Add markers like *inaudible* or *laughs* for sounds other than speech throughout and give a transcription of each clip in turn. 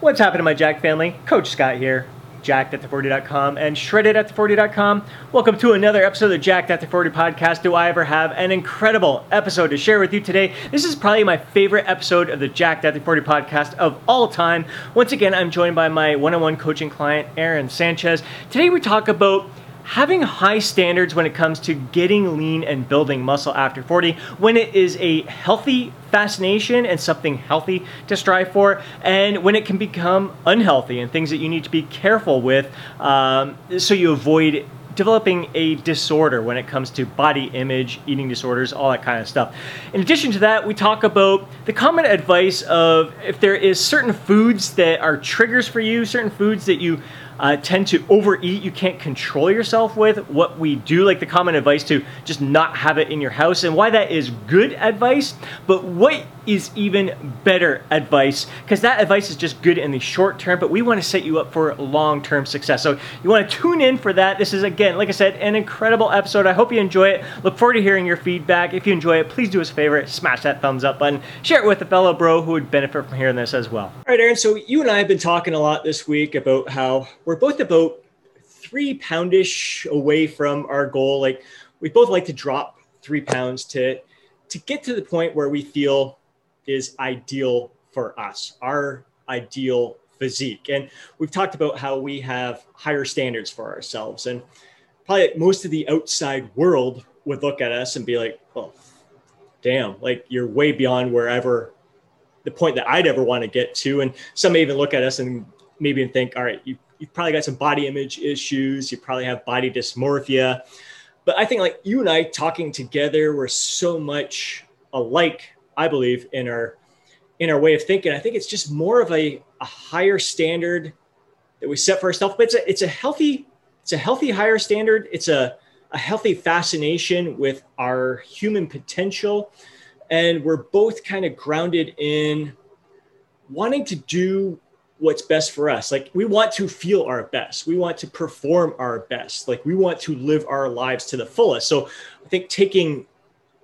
What's happening, my Jack family? Coach Scott here, jacked at the 40.com and shredded at the 40.com. Welcome to another episode of the Jacked at the 40 podcast. Do I ever have an incredible episode to share with you today? This is probably my favorite episode of the Jacked at the 40 podcast of all time. Once again, I'm joined by my one on one coaching client, Aaron Sanchez. Today, we talk about having high standards when it comes to getting lean and building muscle after 40 when it is a healthy fascination and something healthy to strive for and when it can become unhealthy and things that you need to be careful with um, so you avoid developing a disorder when it comes to body image, eating disorders, all that kind of stuff. In addition to that, we talk about the common advice of if there is certain foods that are triggers for you, certain foods that you uh, tend to overeat, you can't control yourself with. What we do, like the common advice to just not have it in your house, and why that is good advice, but what is even better advice, because that advice is just good in the short term, but we want to set you up for long term success. So you want to tune in for that. This is, again, like I said, an incredible episode. I hope you enjoy it. Look forward to hearing your feedback. If you enjoy it, please do us a favor smash that thumbs up button, share it with a fellow bro who would benefit from hearing this as well. All right, Aaron, so you and I have been talking a lot this week about how we're both about three poundish away from our goal. Like we both like to drop three pounds to to get to the point where we feel is ideal for us, our ideal physique. And we've talked about how we have higher standards for ourselves. And probably most of the outside world would look at us and be like, oh, damn, like you're way beyond wherever the point that I'd ever want to get to. And some may even look at us and maybe think, all right, you you've probably got some body image issues. You probably have body dysmorphia. But I think like you and I talking together, we're so much alike, I believe, in our in our way of thinking. I think it's just more of a, a higher standard that we set for ourselves. But it's a it's a healthy, it's a healthy higher standard. It's a, a healthy fascination with our human potential. And we're both kind of grounded in wanting to do what's best for us. Like we want to feel our best. We want to perform our best. Like we want to live our lives to the fullest. So I think taking,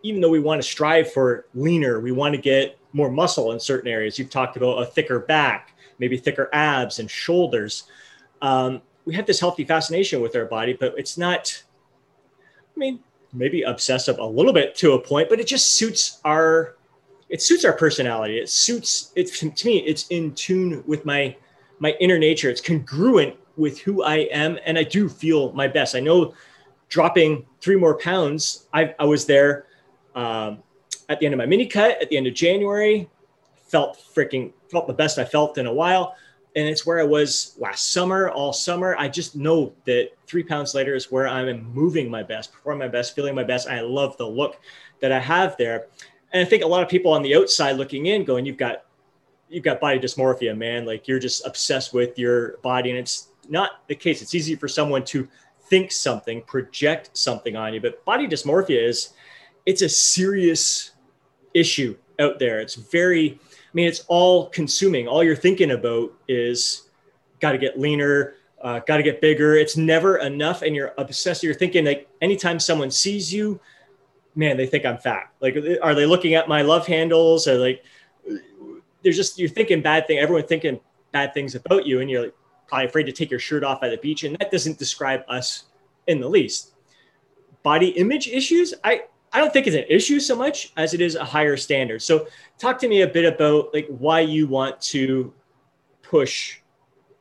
even though we want to strive for leaner, we want to get more muscle in certain areas. You've talked about a thicker back, maybe thicker abs and shoulders. Um, we have this healthy fascination with our body, but it's not, I mean, maybe obsessive a little bit to a point, but it just suits our it suits our personality. It suits it to me. It's in tune with my my inner nature. It's congruent with who I am, and I do feel my best. I know dropping three more pounds. I, I was there um, at the end of my mini cut at the end of January. Felt freaking felt the best I felt in a while, and it's where I was last summer, all summer. I just know that three pounds later is where I'm moving my best, performing my best, feeling my best. I love the look that I have there and I think a lot of people on the outside looking in going, you've got you've got body dysmorphia, man. Like you're just obsessed with your body. And it's not the case. It's easy for someone to think something, project something on you. But body dysmorphia is it's a serious issue out there. It's very, I mean, it's all consuming. All you're thinking about is got to get leaner, uh, got to get bigger. It's never enough. And you're obsessed. You're thinking like anytime someone sees you, man, they think I'm fat. Like, are they looking at my love handles? Or like, there's just you're thinking bad thing. Everyone thinking bad things about you, and you're like, probably afraid to take your shirt off at the beach, and that doesn't describe us in the least. Body image issues, I I don't think it's an issue so much as it is a higher standard. So, talk to me a bit about like why you want to push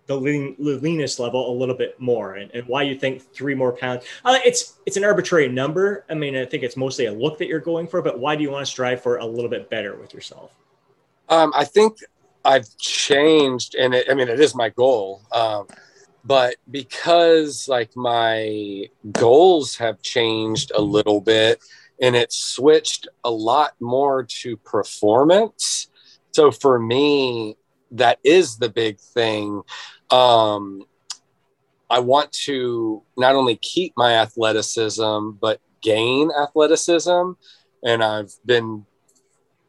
the, lean, leanest level a little bit more and, and why you think three more pounds uh, it's it's an arbitrary number i mean i think it's mostly a look that you're going for but why do you want to strive for a little bit better with yourself um, i think i've changed and it, i mean it is my goal um, but because like my goals have changed a little bit and it switched a lot more to performance so for me that is the big thing um, I want to not only keep my athleticism, but gain athleticism. And I've been,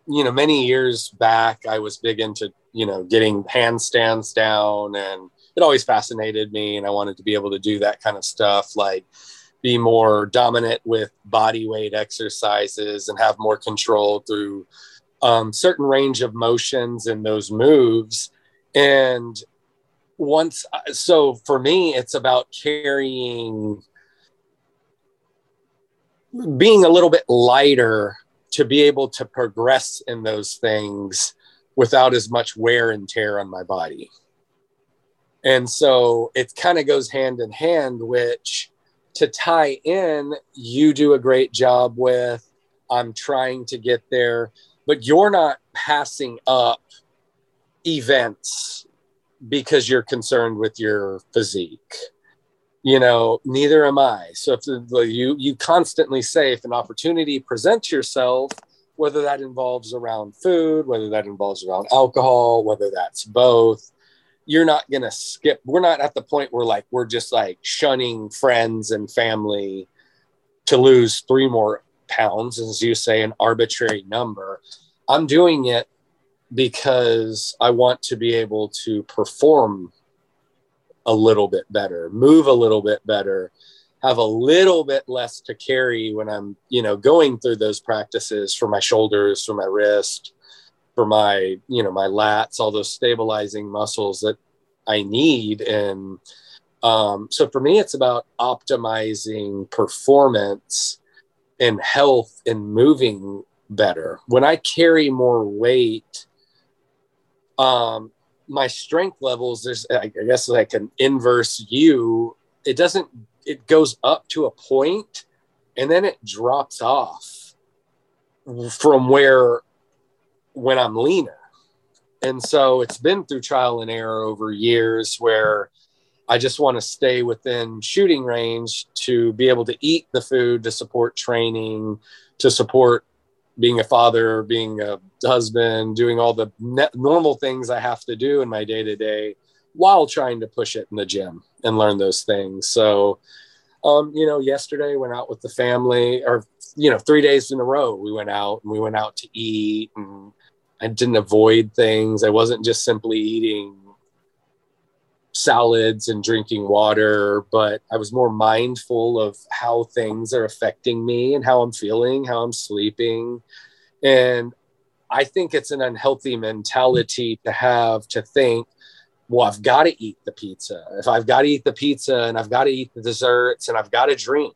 you know, many years back, I was big into, you know, getting handstands down and it always fascinated me. And I wanted to be able to do that kind of stuff, like be more dominant with body weight exercises and have more control through um, certain range of motions and those moves And once, so for me, it's about carrying, being a little bit lighter to be able to progress in those things without as much wear and tear on my body. And so it kind of goes hand in hand, which to tie in, you do a great job with. I'm trying to get there, but you're not passing up events because you're concerned with your physique. You know, neither am I. So if the, you you constantly say if an opportunity presents yourself, whether that involves around food, whether that involves around alcohol, whether that's both, you're not going to skip. We're not at the point where like we're just like shunning friends and family to lose three more pounds, as you say, an arbitrary number. I'm doing it because I want to be able to perform a little bit better, move a little bit better, have a little bit less to carry when I'm, you know, going through those practices for my shoulders, for my wrist, for my you know my lats all those stabilizing muscles that i need. And um, so for me it's about optimizing performance and health and moving better. When i carry more weight um, my strength levels there's i guess like an inverse u. It doesn't it goes up to a point and then it drops off from where when I'm leaner. And so it's been through trial and error over years where I just want to stay within shooting range to be able to eat the food to support training, to support being a father, being a husband, doing all the normal things I have to do in my day to day while trying to push it in the gym and learn those things. So, um, you know, yesterday went out with the family, or you know, three days in a row we went out and we went out to eat and I didn't avoid things. I wasn't just simply eating salads and drinking water, but I was more mindful of how things are affecting me and how I'm feeling, how I'm sleeping. And I think it's an unhealthy mentality to have to think, well, I've got to eat the pizza. If I've got to eat the pizza and I've got to eat the desserts and I've got to drink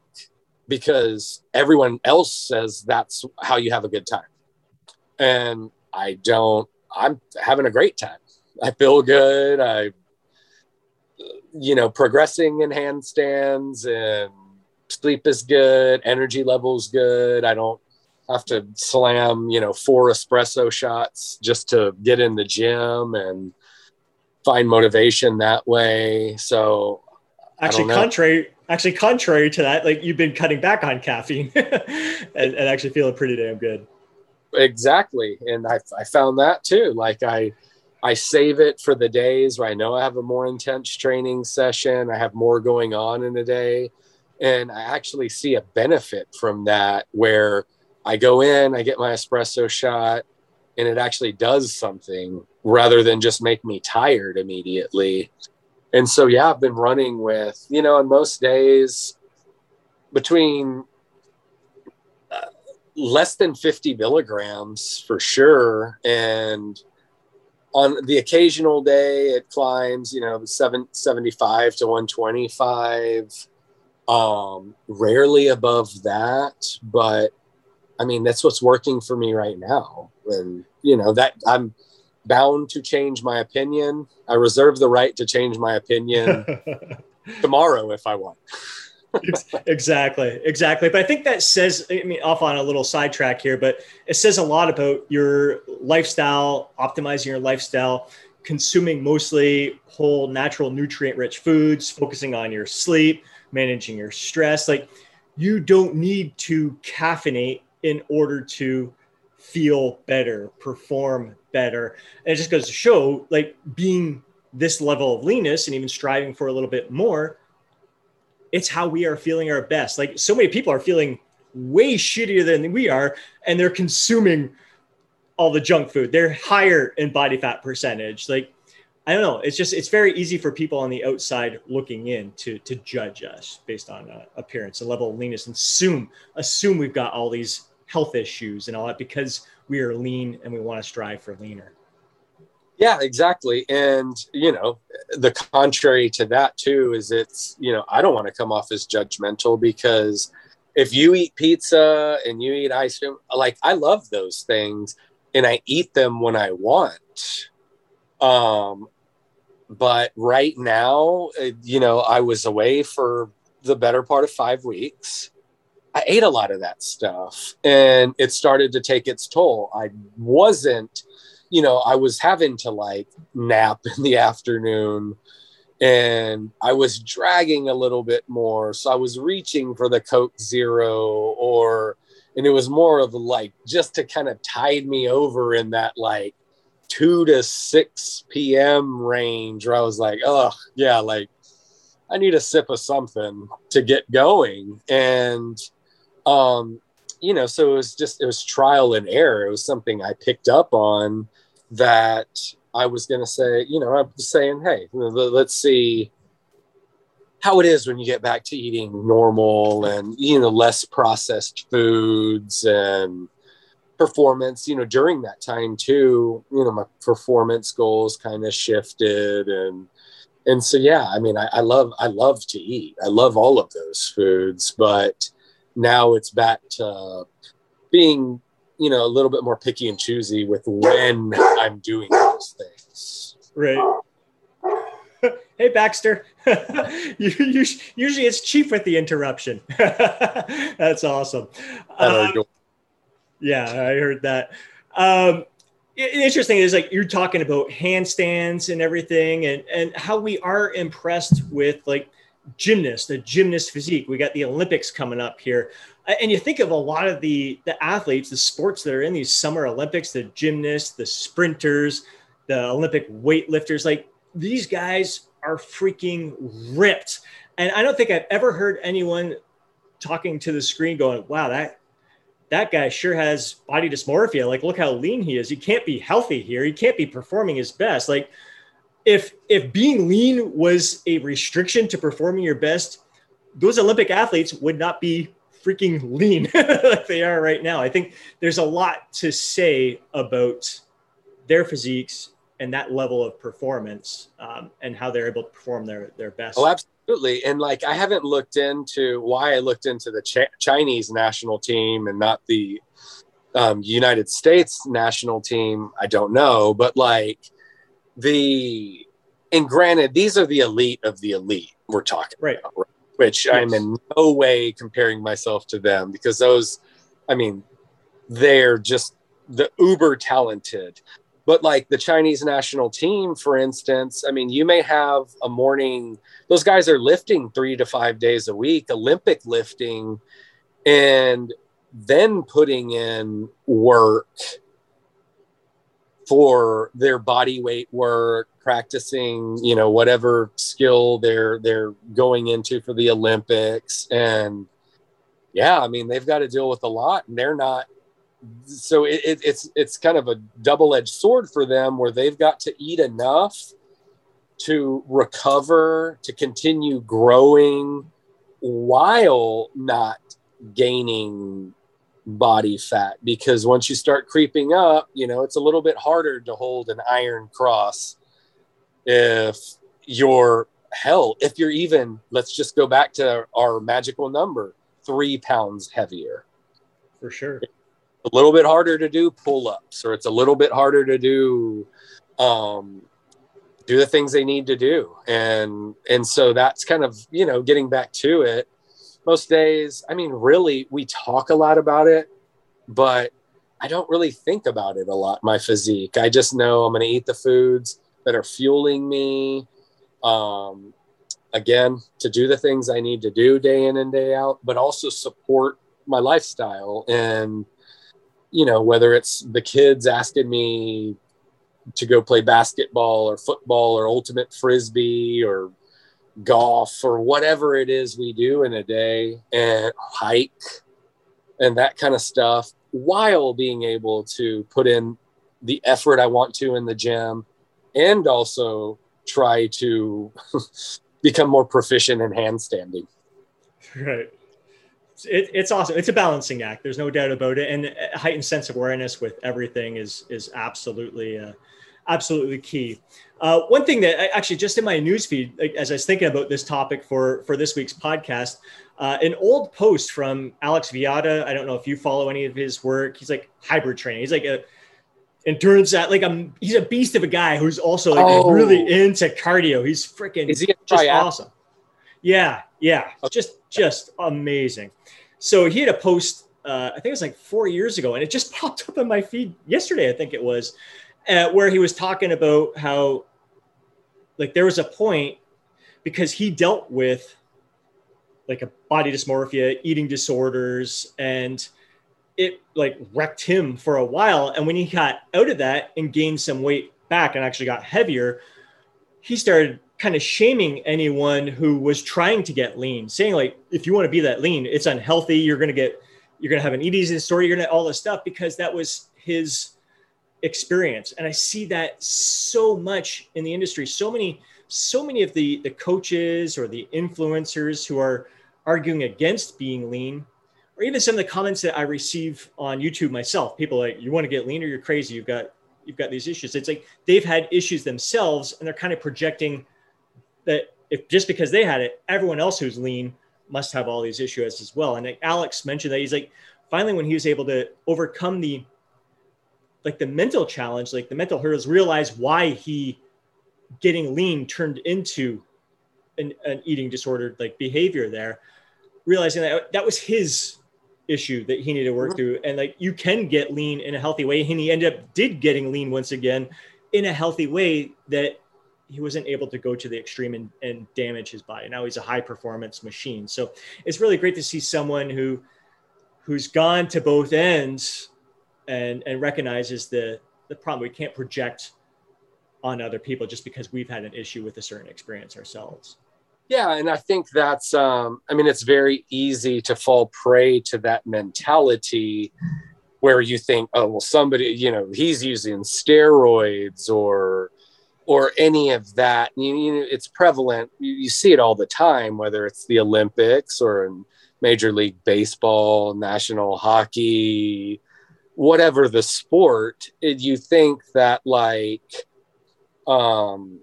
because everyone else says that's how you have a good time. And I don't, I'm having a great time. I feel good. I, you know, progressing in handstands and sleep is good. Energy levels good. I don't have to slam, you know, four espresso shots just to get in the gym and find motivation that way. So actually contrary actually contrary to that, like you've been cutting back on caffeine *laughs* and, and actually feeling pretty damn good exactly. And I, I found that too. Like i i save it for the days where i know i have a more intense training session i have more going on in a day and i actually see a benefit from that where i go in i get my espresso shot and it actually does something rather than just make me tired immediately. And so yeah i've been running with you know on most days between less than 50 milligrams for sure. And on the occasional day, it climbs, you know, 775 to 125. Um, rarely above that, but I mean, that's what's working for me right now. And, you know, that I'm bound to change my opinion. I reserve the right to change my opinion *laughs* tomorrow if I want exactly, exactly. But I think that says, I mean, off on a little sidetrack here, but it says a lot about your lifestyle, optimizing your lifestyle, consuming mostly whole, natural, nutrient rich foods, focusing on your sleep, managing your stress. Like, you don't need to caffeinate in order to feel better, perform better. And it just goes to show, like, being this level of leanness and even striving for a little bit more it's how we are feeling our best. Like so many people are feeling way shittier than we are, and they're consuming all the junk food. They're higher in body fat percentage. Like I don't know. It's just it's very easy for people on the outside looking in to to judge us based on uh, appearance and level of leanness and assume assume we've got all these health issues and all that because we are lean and we want to strive for leaner. Yeah, exactly. And, you know, the contrary to that, too, is it's, you know, I don't want to come off as judgmental because if you eat pizza and you eat ice cream, like I love those things and I eat them when I want. Um, but right now, uh, you know, I was away for the better part of five weeks. I ate a lot of that stuff and it started to take its toll. I wasn't, you know, I was having to like nap *laughs* in the afternoon and I was dragging a little bit more. So I was reaching for the Coke Zero or, and it was more of like just to kind of tide me over in that like 2 to 6 p.m. range where I was like, oh, yeah, like I need a sip of something to get going. And, um, you know, so it was just, it was trial and error. It was something I picked up on that I was going to say, you know, I'm saying, hey, let's see how it is when you get back to eating normal and, you know, less processed foods and performance, you know, during that time too, you know, my performance goals kind of shifted and, and so, yeah, I mean, I, I love, I love to eat. I love all of those foods, but now it's back to being you know, a little bit more picky and choosy with when I'm doing those things. Right. *laughs* hey, Baxter. *laughs* Usually it's Chief with the interruption. *laughs* That's awesome. Um, yeah, I heard that. Um, interesting is like you're talking about handstands and everything and and how we are impressed with like gymnasts the gymnast physique we got the olympics coming up here and you think of a lot of the the athletes, the sports that are in these summer Olympics, the gymnasts, the sprinters, the Olympic weightlifters, like these guys are freaking ripped. And I don't think I've ever heard anyone talking to the screen going, "Wow, that that guy sure has body dysmorphia. Like, look how lean he is. He can't be healthy here. He can't be performing his best." Like, if if being lean was a restriction to performing your best, those Olympic athletes would not be freaking lean *laughs* like they are right now. I think there's a lot to say about their physiques and that level of performance um, and how they're able to perform their their best. Oh, absolutely. And like I haven't looked into why I looked into the Ch- Chinese national team and not the um, United States national team. I don't know, but like the and granted, these are the elite of the elite we're talking right. about. Right? Which yes. I'm in no way comparing myself to them because those, I mean, they're just the uber talented. But like the Chinese national team, for instance, I mean, you may have a morning, those guys are lifting three to five days a week, Olympic lifting, and then putting in work for their body weight work, practicing, you know, whatever skill they're they're going into for the Olympics. And yeah, I mean, they've got to deal with a lot, and they're not. So it, it, it's it's kind of a double edged sword for them, where they've got to eat enough to recover, to continue growing, while not gaining body fat because once you start creeping up, you know, it's a little bit harder to hold an iron cross if you're hell, if you're even, let's just go back to our magical number, three pounds heavier. For sure. a little bit harder to do pull ups, or it's a little bit harder to do um, do the things they need to do and and so that's kind of you know getting back to it most days. I mean, really, we talk a lot about it, but I don't really think about it a lot, my physique. I just know I'm going to eat the foods that are fueling me. Um, again, to do the things I need to do day in and day out, but also support my lifestyle. And, you know, whether it's the kids asking me to go play basketball or football or ultimate frisbee or golf or whatever it is we do in a day and hike and that kind of stuff while being able to put in the effort I want to in the gym and also try to *laughs* become more proficient in handstanding. Right. It, it's awesome. It's a balancing act. There's no doubt about it. And heightened sense of awareness with everything is is absolutely uh, absolutely key. Uh, one thing that I, actually just in my newsfeed, like, as I was thinking about this topic for for this week's podcast, uh, an old post from Alex Viada. I don't know if you follow any of his work. He's like hybrid training. He's like a endurance at like I'm. He's a beast of a guy who's also like oh. really into cardio. He's freaking is he just awesome. Yeah, yeah, okay. just just amazing. So he had a post. Uh, I think it was like four years ago, and it just *laughs* popped up in my feed yesterday. I think it was uh, where he was talking about how like there was a point because he dealt with like a body dysmorphia, eating disorders, and it like wrecked him for a while. And when he got out of that and gained some weight back and actually got heavier, he started kind of shaming anyone who was trying to get lean, saying like, if you want to be that lean, it's unhealthy. You're gonna get, you're gonna have an eating disorder. You're gonna all this stuff because that was his experience. And i see that so much in the industry. So many so many of the the coaches or the influencers who are arguing against being lean or even some of the comments that i receive on youtube myself people like you want to get leaner you're crazy? You've got you've got these issues. It's like they've had issues themselves and they're kind of projecting that if just because they had it everyone else who's lean must have all these issues as well. And like alex mentioned that he's like finally when he was able to overcome the like the mental challenge, like the mental hurdles, realize why he getting lean turned into an, an eating disordered like behavior there, realizing that that was his issue that he needed to work mm-hmm. through. And like you can get lean in a healthy way. And he ended up did getting lean once again in a healthy way that he wasn't able to go to the extreme and, and damage his body. Now he's a high performance machine. So it's really great to see someone who who's gone to both ends and and recognizes the the problem. We can't project on other people just because we've had an issue with a certain experience ourselves. Yeah, and I think that's um, I mean it's very easy to fall prey to that mentality where you think, oh well, somebody you know he's using steroids or or any of that. You, you know, it's prevalent. You, you see it all the time, whether it's the Olympics or in Major League Baseball, National Hockey, whatever the sport, you think that like um,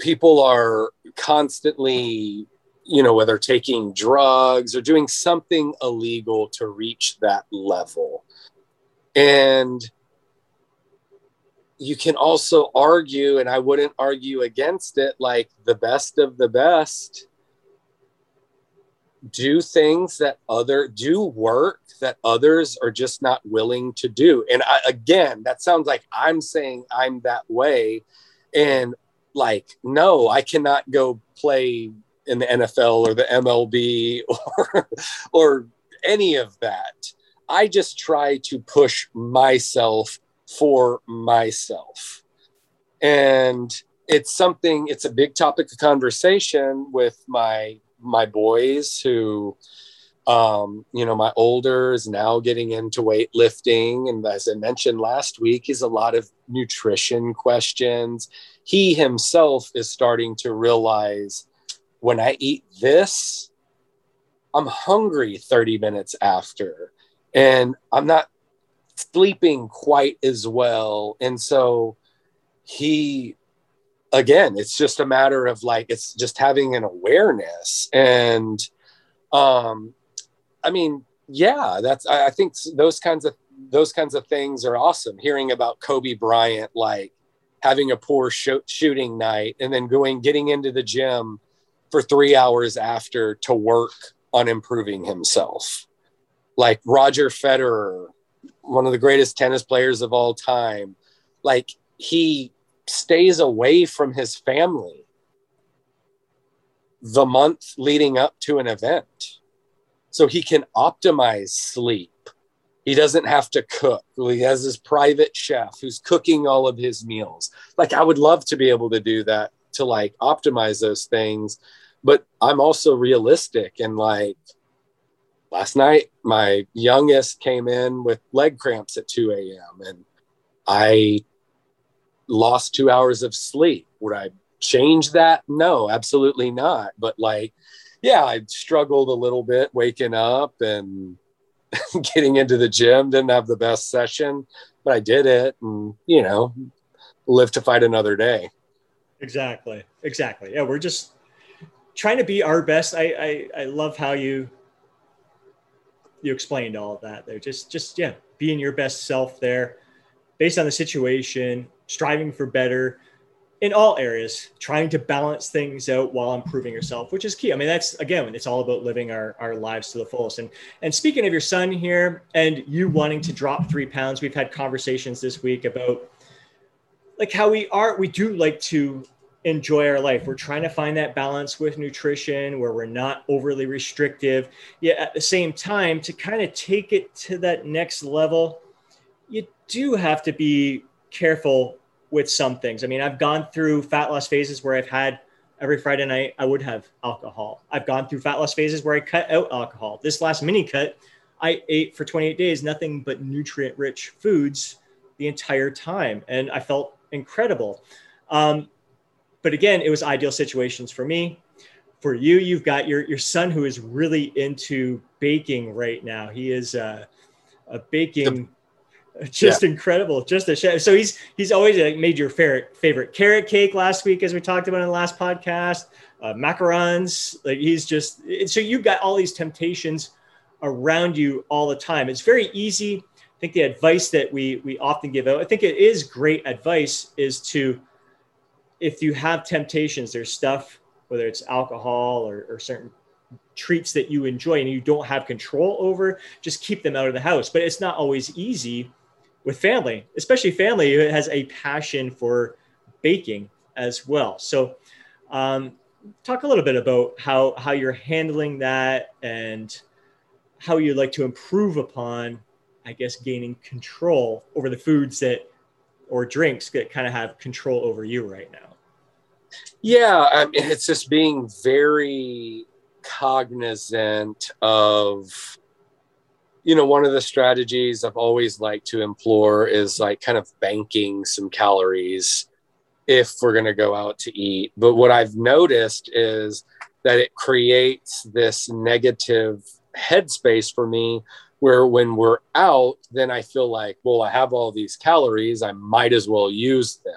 people are constantly, you know, whether taking drugs or doing something illegal to reach that level. And you can also argue, and I wouldn't argue against it, like the best of the best do things that other do work that others are just not willing to do. And I, again that sounds like i'm saying i'm that way. And like no i cannot go play in the nfl or the mlb *laughs* or or any of that. I just try to push myself for myself. And it's something it's a big topic of conversation with my my boys who um, you know, my older is now getting into weightlifting. And as I mentioned last week, is a lot of nutrition questions. He himself is starting to realize when I eat this, I'm hungry 30 minutes after, and I'm not sleeping quite as well. And so he again, it's just a matter of like, it's just having an awareness. And, um, I mean, yeah, that's, I, I think those kinds of, those kinds of things are awesome. Hearing about Kobe Bryant, like having a poor sh- shooting night and then going, getting into the gym for three hours after to work on improving himself. Like Roger Federer, one of the greatest tennis players of all time. Like he stays away from his family the month leading up to an event so he can optimize sleep. He doesn't have to cook. He has his private chef who's cooking all of his meals. Like I would love to be able to do that to like optimize those things, but I'm also realistic and like last night my youngest came in with leg cramps at 2 a.m. and I lost two hours of sleep. Would I change that? No, absolutely not. But like, yeah, I struggled a little bit waking up and *laughs* getting into the gym. Didn't have the best session, but I did it, and you know, live to fight another day. Exactly. Exactly. Yeah, we're just trying to be our best. I I, I love how you you explained all of that there. Just just yeah, being your best self there, based on the situation, striving for better in all areas, trying to balance things out while improving yourself, which is key. I mean, that's again, it's all about living our, our lives to the fullest. And and speaking of your son here and you wanting to drop three pounds, we've had conversations this week about like how we are, we do like to enjoy our life. We're trying to find that balance with nutrition where we're not overly restrictive. Yet at the same time, to kind of take it to that next level, you do have to be careful with some things. I mean, I've gone through fat loss phases where I've had every Friday night, I would have alcohol. I've gone through fat loss phases where I cut out alcohol. This last mini cut, I ate for 28 days nothing but nutrient rich foods the entire time. And I felt incredible. Um, but again, it was ideal situations for me. For you, you've got your, your son who is really into baking right now. He is uh, a baking *laughs* just yeah. incredible just a chef so he's he's always like made your favorite favorite carrot cake last week as we talked about in the last podcast uh, macarons like he's just so you've got all these temptations around you all the time. It's very easy. I think the advice that we we often give out i think it is great advice is to if you have temptations there's stuff whether it's alcohol or, or certain treats that you enjoy and you don't have control over just keep them out of the house. But it's not always easy with family, especially family who has a passion for baking as well. So, um, talk a little bit about how how you're handling that and how you'd like to improve upon, I guess, gaining control over the foods that or drinks that kind of have control over you right now. Yeah, I mean, it's just being very cognizant of you know, one of the strategies I've always liked to implore is like kind of banking some calories if we're going to go out to eat. But what I've noticed is that it creates this negative headspace for me where when we're out, then I feel like, well, I have all these calories, I might as well use them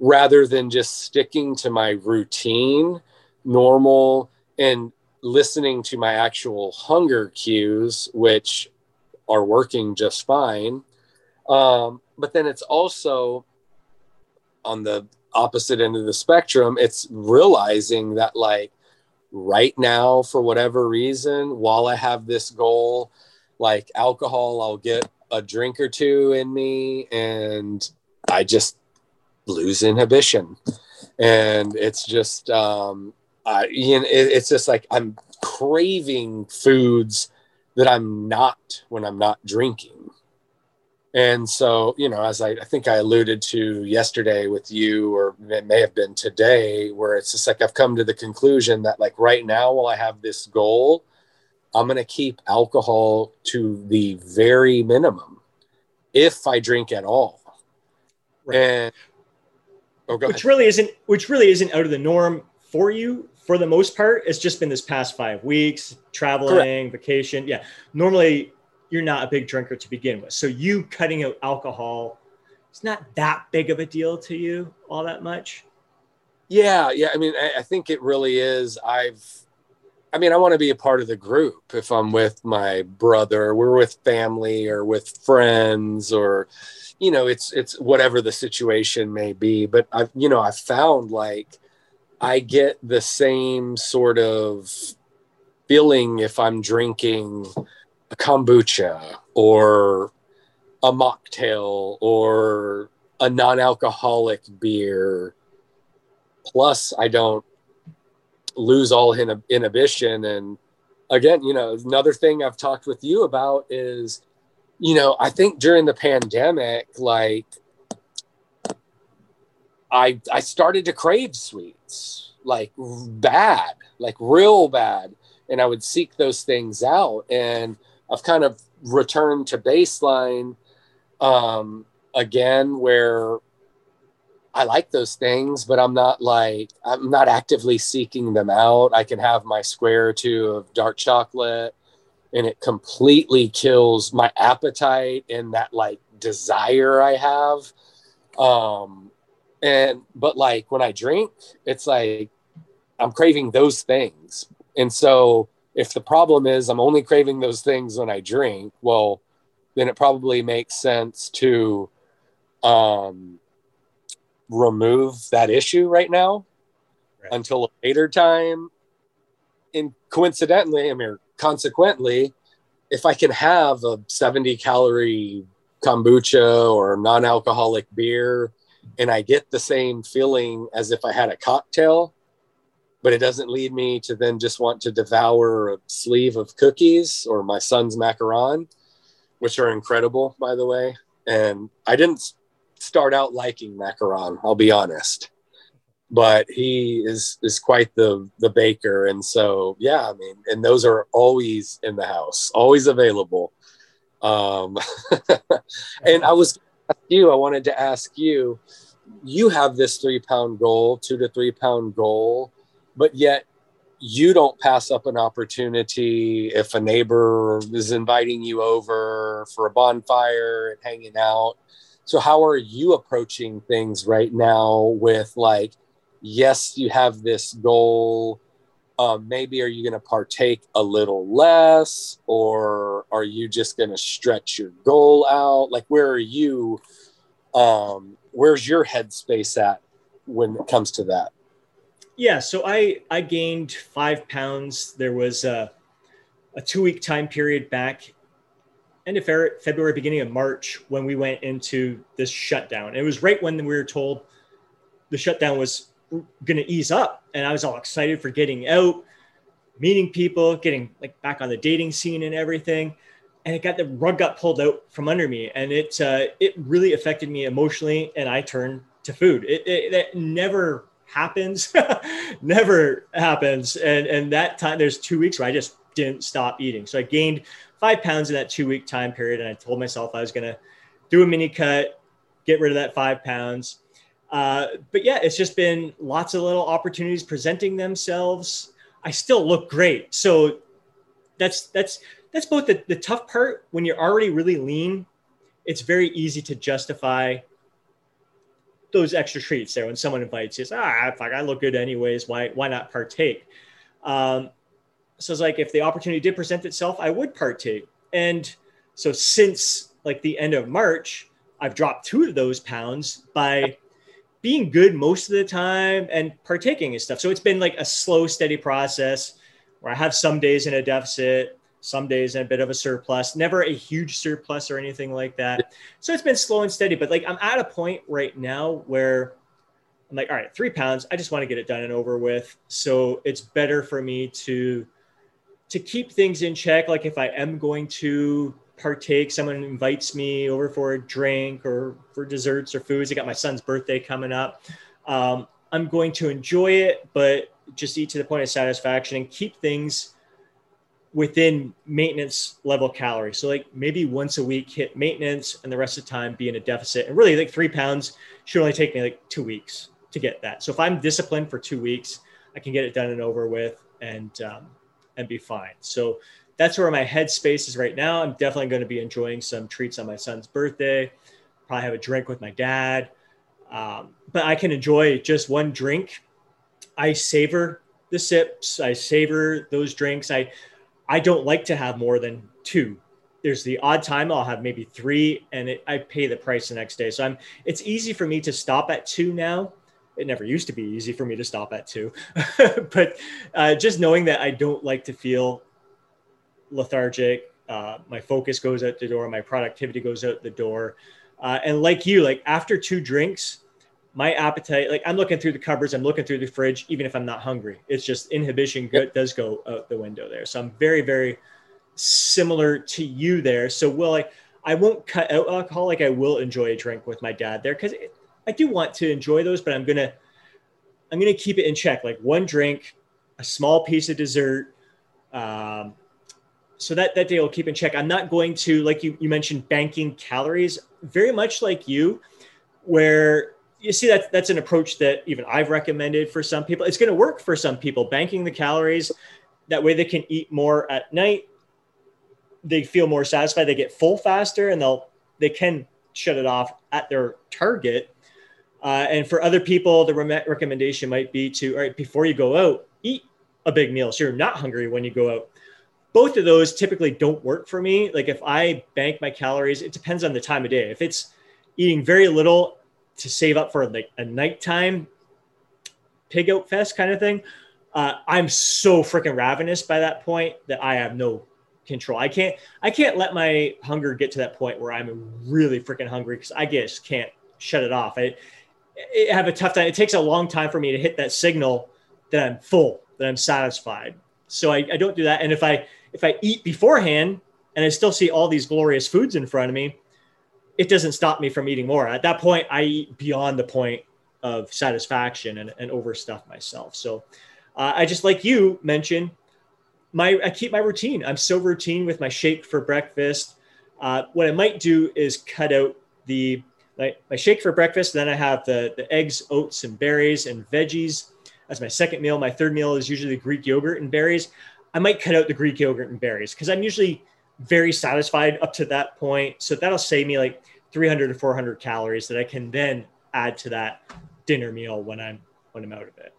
rather than just sticking to my routine, normal, and listening to my actual hunger cues, which are working just fine. Um, but then it's also on the opposite end of the spectrum, it's realizing that, like, right now, for whatever reason, while I have this goal, like alcohol, I'll get a drink or two in me and I just lose inhibition. And it's just, um, uh, you know, it, it's just like I'm craving foods that I'm not when I'm not drinking. And so, you know, as I, I, think I alluded to yesterday with you, or it may have been today, where it's just like I've come to the conclusion that, like, right now, while I have this goal, I'm going to keep alcohol to the very minimum if I drink at all. Right. And, oh, which ahead. really isn't, which really isn't out of the norm for you for the most part, it's just been this past five weeks, traveling, Correct. vacation. Yeah. Normally, you're not a big drinker to begin with. So, you cutting out alcohol, it's not that big of a deal to you all that much. Yeah. Yeah. I mean, I, I think it really is. I've, I mean, I want to be a part of the group if I'm with my brother, we're with family or with friends or, you know, it's, it's whatever the situation may be. But I've, you know, I've found like, I get the same sort of feeling if I'm drinking a kombucha or a mocktail or a non-alcoholic beer. Plus, I don't lose all inhibition. And again, you know, another thing I've talked with you about is, you know, I think during the pandemic, like I I started to crave sweets like bad, like real bad, and I would seek those things out. And I've kind of returned to baseline um, again, where I like those things, but I'm not like I'm not actively seeking them out. I can have my square or two of dark chocolate, and it completely kills my appetite and that like desire I have. Um, and but like when I drink, it's like I'm craving those things. And so if the problem is I'm only craving those things when I drink, well, then it probably makes sense to um, remove that issue right now right. until a later time. And coincidentally, I mean, consequently, if I can have a 70 calorie kombucha or non alcoholic beer and I get the same feeling as if I had a cocktail, but it doesn't lead me to then just want to devour a sleeve of cookies or my son's macaron, which are incredible, by the way. And I didn't start out liking macaron, I'll be honest. But he is is quite the the baker, and so yeah, I mean, and those are always in the house, always available. Um, *laughs* and I was you, I wanted to ask you, you have this three pound goal, two to three pound goal, but yet you don't pass up an opportunity if a neighbor is inviting you over for a bonfire and hanging out. So, how are you approaching things right now with like, yes, you have this goal, um, maybe are you going to partake a little less or are you just going to stretch your goal out? Like where are you um, where's your headspace at when it comes to that? Yeah so i i gained five pounds. There was a, a two week time period back end of february beginning of march when we went into this shutdown. It was right when we were told the shutdown was going to ease up and i was all excited for getting out meeting people getting like back on the dating scene and everything. And it got the rug got pulled out from under me and it uh, it really affected me emotionally and i turned to food. It, it, it never happens. *laughs* Never happens. And and that time there's two weeks where i just didn't stop eating. So i gained five pounds in that two week time period and i told myself i was to do a mini cut get rid of that five pounds uh, but yeah, it's just been lots of little opportunities presenting themselves. I still look great. So that's that's that's both the, the tough part when you're already really lean. It's very easy to justify those extra treats there when someone invites you. Ah, fuck, I look good anyways. Why why not partake? Um, so it's like if the opportunity did present itself, I would partake. And so since like the end of March, I've dropped two of those pounds by being good most of the time and partaking in stuff. So it's been like a slow, steady process where I have some days in a deficit, some days in a bit of a surplus, never a huge surplus or anything like that. So it's been slow and steady. But like I'm at a point right now where I'm like, all right, three pounds. I just want to get it done and over with. So it's better for me to to keep things in check. Like if I am going to partake, someone invites me over for a drink or for desserts or foods. I got my son's birthday coming up. Um, I'm going to enjoy it, but just eat to the point of satisfaction and keep things within maintenance level calories. So like maybe once a week hit maintenance and the rest of the time be in a deficit. And really like three pounds should only take me like two weeks to get that. So if I'm disciplined for two weeks, I can get it done and over with and um, and be fine. So that's where my headspace is right now. I'm definitely going to be enjoying some treats on my son's birthday. Probably have a drink with my dad. Um, but I can enjoy just one drink. I savor the sips. I savor those drinks. I I don't like to have more than two. There's the odd time I'll have maybe three, and it, I pay the price the next day. So I'm. It's easy for me to stop at two now. It never used to be easy for me to stop at two, *laughs* but uh, just knowing that I don't like to feel lethargic. Uh, my focus goes out the door. My productivity goes out the door. Uh, and like you, like after two drinks, my appetite, like I'm looking through the cupboards, I'm looking through the fridge, even if I'm not hungry. It's just inhibition yep. does go out the window there. So I'm very, very similar to you there. So will I? I won't cut out alcohol. Like I will enjoy a drink with my dad there because I do want to enjoy those, but I'm gonna, I'm gonna keep it in check. Like one drink, a small piece of dessert, um, so that that day will keep in check. I'm not going to like you you mentioned banking calories very much like you, where you see that that's an approach that even I've recommended for some people. It's going to work for some people banking the calories. That way they can eat more at night, they feel more satisfied. They get full faster, and they'll they can shut it off at their target. Uh, and for other people, the re- recommendation might be to all right before you go out, eat a big meal so you're not hungry when you go out. Both of those typically don't work for me. Like if I bank my calories, it depends on the time of day. If it's eating very little to save up for like a nighttime pig out fest kind of thing, uh, I'm so freaking ravenous by that point that I have no control. I can't I can't let my hunger get to that point where I'm really freaking hungry because I just can't shut it off. I, I have a tough time. It takes a long time for me to hit that signal that I'm full, that I'm satisfied. So I, I don't do that. And if I if I eat beforehand and I still see all these glorious foods in front of me, it doesn't stop me from eating more. At that point, I eat beyond the point of satisfaction and, and overstuff myself. So uh, I just like you mentioned, my I keep my routine. I'm so routine with my shake for breakfast. Uh, what I might do is cut out the my, my shake for breakfast. Then I have the the eggs, oats, and berries and veggies as my second meal. My third meal is usually Greek yogurt and berries. I might cut out the Greek yogurt and berries because I'm usually very satisfied up to that point. So that'll save me like 300 to 400 calories that I can then add to that dinner meal when I'm when I'm out of it.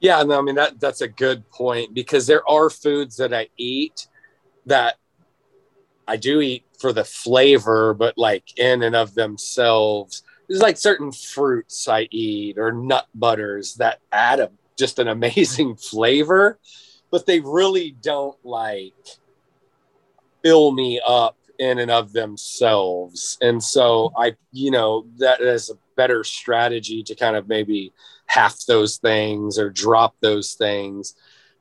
Yeah, no, I mean that that's a good point because there are foods that I eat that I do eat for the flavor, but like in and of themselves, there's like certain fruits I eat or nut butters that add a, just an amazing *laughs* flavor, but they really don't like fill me up in and of themselves. And so I, you know, that is a better strategy to kind of maybe half those things or drop those things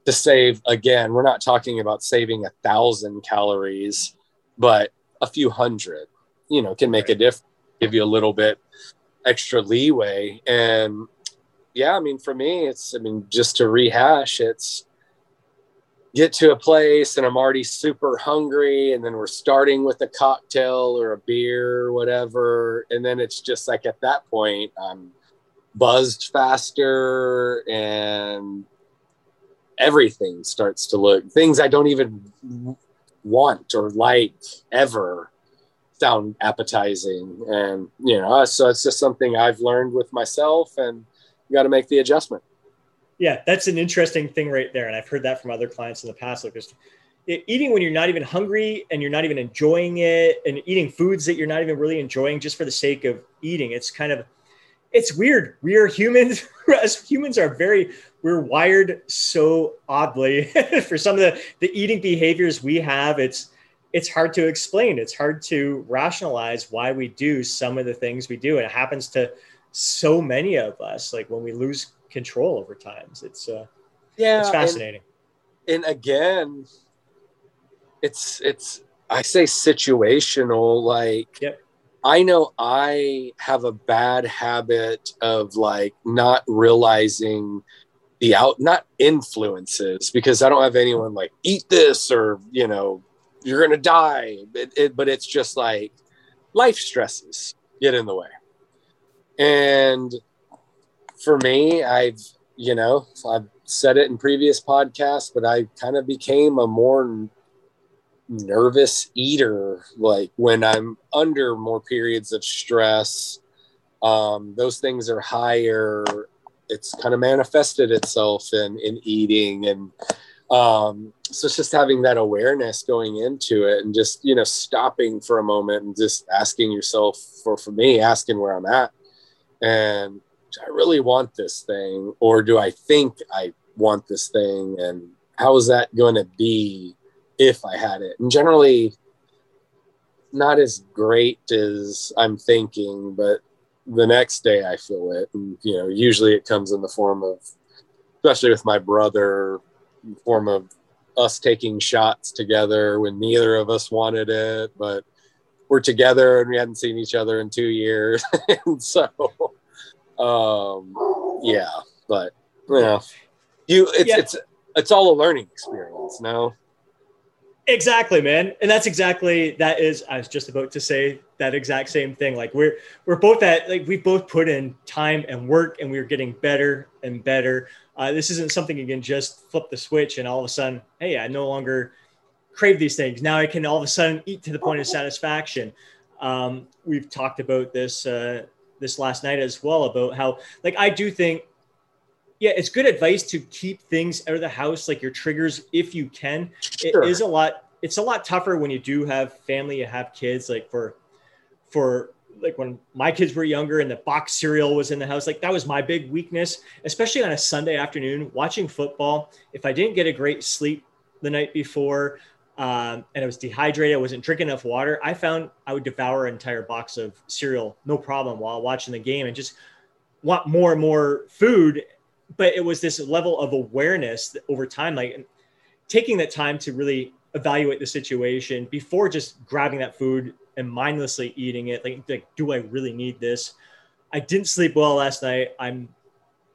to save again we're not talking about saving a thousand calories but a few hundred you know can make a difference give you a little bit extra leeway. And yeah i mean for me it's i mean just to rehash it's get to a place and I'm already super hungry and then we're starting with a cocktail or a beer or whatever. And then it's just like at that point I'm buzzed faster and everything starts to look things I don't even want or like ever sound appetizing and you know so it's just something I've learned with myself and you got to make the adjustment yeah, that's an interesting thing right there. And I've heard that from other clients in the past. Like just eating when you're not even hungry and you're not even enjoying it and eating foods that you're not even really enjoying just for the sake of eating. It's kind of, it's weird. We are humans. *laughs* As humans are very, we're wired so oddly *laughs* for some of the, the eating behaviors we have. It's, it's hard to explain. It's hard to rationalize why we do some of the things we do. And it happens to so many of us. Like when we lose control over times. It's uh, yeah, it's fascinating. And, and again, it's it's I say situational. Like yep. I know I have a bad habit of like not realizing the out not influences because I don't have anyone like eat this or you know you're gonna die. It, it, but it's just like life stresses get in the way, and for me, I've, you know, I've said it in previous podcasts, but I kind of became a more nervous eater. Like when I'm under more periods of stress, um, those things are higher. It's kind of manifested itself in, in eating. And um, so it's just having that awareness going into it and just, you know, stopping for a moment and just asking yourself, for, for me, asking where I'm at and do I really want this thing? Or do I think I want this thing? And how is that going to be if I had it? And generally, not as great as I'm thinking, but the next day I feel it. And, you know, usually it comes in the form of, especially with my brother, form of us taking shots together when neither of us wanted it, but we're together and we hadn't seen each other in two years. *laughs* and so um, yeah, but you know, you it's yeah. it's it's all a learning experience. No. Exactly, man. And that's exactly that is I was just about to say that exact same thing. Like we're we're both at like we both put in time and work and we're getting better and better. Uh, this isn't something you can just flip the switch and all of a sudden, hey, I no longer crave these things. Now I can all of a sudden eat to the point of satisfaction. Um, we've talked about this uh, this last night as well about how like I do think yeah, it's good advice to keep things out of the house, like your triggers, if you can. Sure. It is a lot. It's a lot tougher when you do have family, you have kids. Like for, for like when my kids were younger and the box cereal was in the house, like that was my big weakness, especially on a Sunday afternoon watching football. If I didn't get a great sleep the night before, um, and I was dehydrated, I wasn't drinking enough water, I found I would devour an entire box of cereal, no problem, while watching the game, and just want more and more food but it was this level of awareness that over time, like taking that time to really evaluate the situation before just grabbing that food and mindlessly eating it. Like, like, do I really need this? I didn't sleep well last night. I'm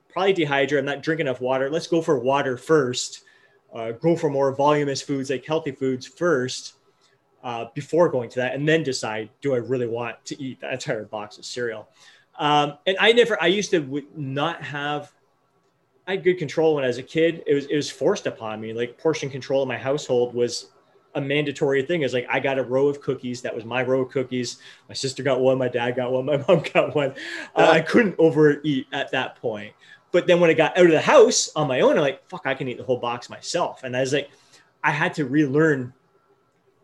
probably dehydrated. I'm not drinking enough water. Let's go for water first. Uh, go for more voluminous foods, like healthy foods first, uh, before going to that, and then decide: Do I really want to eat that entire box of cereal? Um, and I never. I used to w- not have I had good control when I was a kid. It was it was forced upon me. Like portion control in my household was a mandatory thing. It's like I got a row of cookies. That was my row of cookies. My sister got one. My dad got one. My *laughs* mom got one. Uh, I couldn't overeat at that point. But then when I got out of the house on my own, I'm like, fuck, I can eat the whole box myself. And I was like, I had to relearn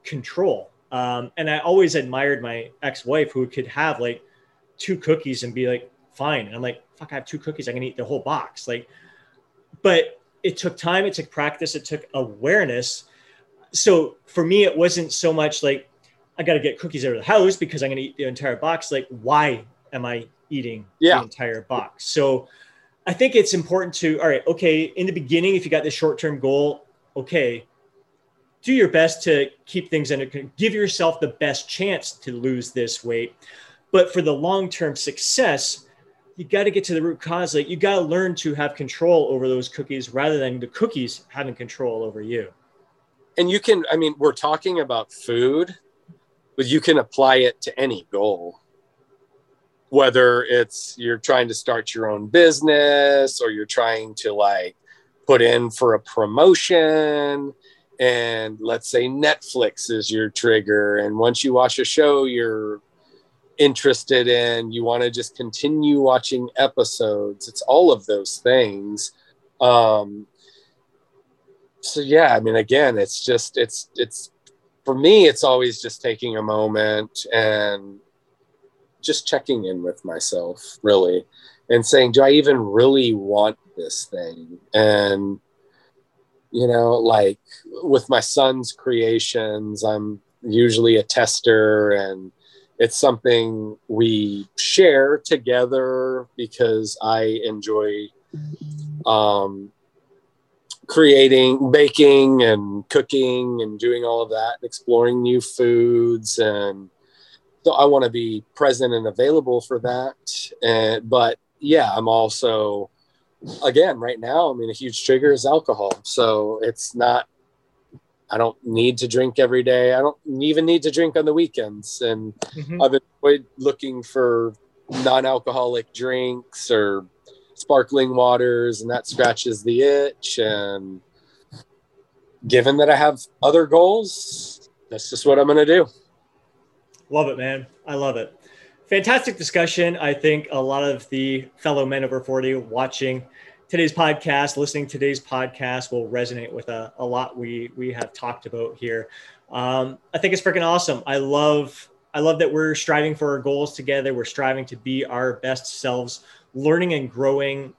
control. Um, and I always admired my ex-wife who could have like two cookies and be like, fine. And I'm like, fuck, I have two cookies. I can eat the whole box. Like but it took time, it took practice, it took awareness. So for me, it wasn't so much like I got to get cookies out of the house because I'm going to eat the entire box. Like, why am I eating yeah. the entire box? So I think it's important to, all right, okay, in the beginning, if you got this short term goal, okay, do your best to keep things under control, give yourself the best chance to lose this weight. But for the long term success, you got to get to the root cause. Like you got to learn to have control over those cookies rather than the cookies having control over you. And you can, I mean, we're talking about food, but you can apply it to any goal. Whether it's you're trying to start your own business or you're trying to like put in for a promotion and let's say Netflix is your trigger. And once you watch a show, you're interested in you want to just continue watching episodes it's all of those things um so yeah i mean again it's just it's it's for me it's always just taking a moment and just checking in with myself really and saying do i even really want this thing? And you know like with my son's creations i'm usually a tester and it's something we share together because I enjoy um, creating, baking, and cooking, and doing all of that, and exploring new foods, and so I want to be present and available for that. And but yeah, I'm also again right now. I mean, a huge trigger is alcohol, so it's not I don't need to drink every day. I don't even need to drink on the weekends. And mm-hmm. I've enjoyed looking for non alcoholic drinks or sparkling waters, and that scratches the itch. And given that I have other goals, that's just what I'm going to do. Love it, man. I love it. Fantastic discussion. I think a lot of the fellow men over 40 watching today's podcast, listening to today's podcast will resonate with a, a lot we we have talked about here. Um, I think it's freaking awesome. I love I love that we're striving for our goals together. We're striving to be our best selves, learning and growing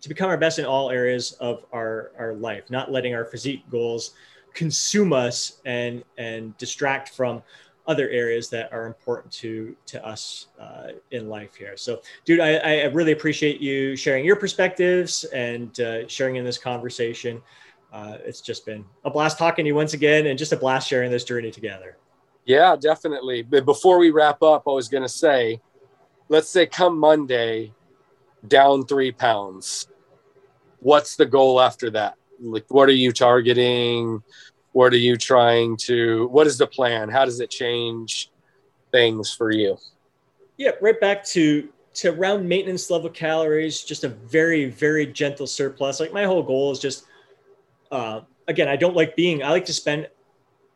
to become our best in all areas of our, our life, not letting our physique goals consume us and and distract from other areas that are important to to us uh, in life here. So, dude, I, I, really appreciate you sharing your perspectives and uh, sharing in this conversation. Uh, it's just been a blast talking to you once again, and just a blast sharing this journey together. Yeah, definitely. But before we wrap up, I was going to say, let's say come Monday, down three pounds. What's the goal after that? Like, what are you targeting? what are you trying to what is the plan how does it change things for you yeah right back to to around maintenance level calories just a very very gentle surplus like my whole goal is just uh, again i don't like being i like to spend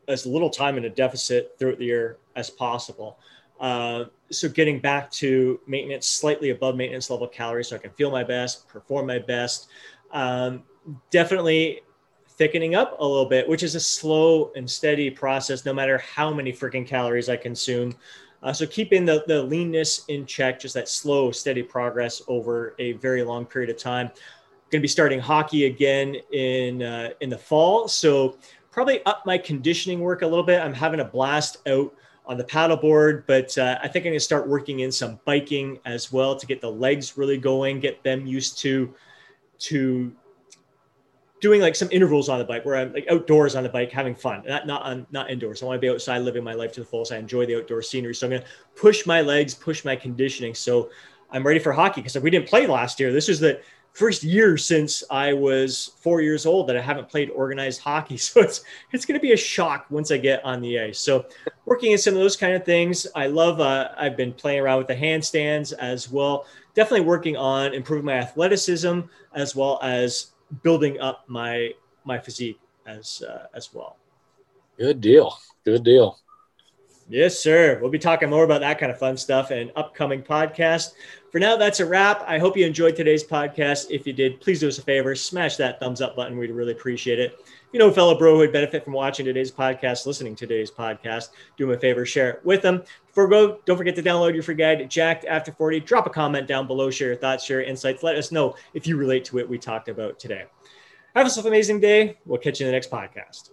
as little time in a deficit throughout the year as possible. Uh, so getting back to maintenance, slightly above maintenance level calories, so I can feel my best, perform my best. Um, definitely thickening up a little bit, which is a slow and steady process, no matter how many freaking calories I consume. Uh, so keeping the, the leanness in check, just that slow, steady progress over a very long period of time. Going to be starting hockey again in uh, in the fall, so probably up my conditioning work a little bit. I'm having a blast out on the paddleboard, but uh, I think I'm going to start working in some biking as well to get the legs really going, get them used to to doing like some intervals on the bike where I'm like outdoors on the bike having fun, not not on not indoors. I want to be outside living my life to the fullest. I enjoy the outdoor scenery, so I'm going to push my legs, push my conditioning. So I'm ready for hockey because we didn't play last year. This is the first year since I was four years old that I haven't played organized hockey. *laughs* So it's it's going to be a shock once I get on the ice. So working in some of those kind of things, I love. Uh, I've been playing around with the handstands as well. Definitely working on improving my athleticism as well as building up my my physique as uh, as well. Good deal. Good deal. Yes, sir. We'll be talking more about that kind of fun stuff in upcoming podcast. For now, that's a wrap. I hope you enjoyed today's podcast. If you did, please do us a favor, smash that thumbs up button. We'd really appreciate it. If you know a fellow bro who would benefit from watching today's podcast, listening to today's podcast, do him a favor, share it with them. Before go, don't forget to download your free guide, Jacked After 40. Drop a comment down below, share your thoughts, share your insights. Let us know if you relate to it we talked about today. Have yourself an amazing day. We'll catch you in the next podcast.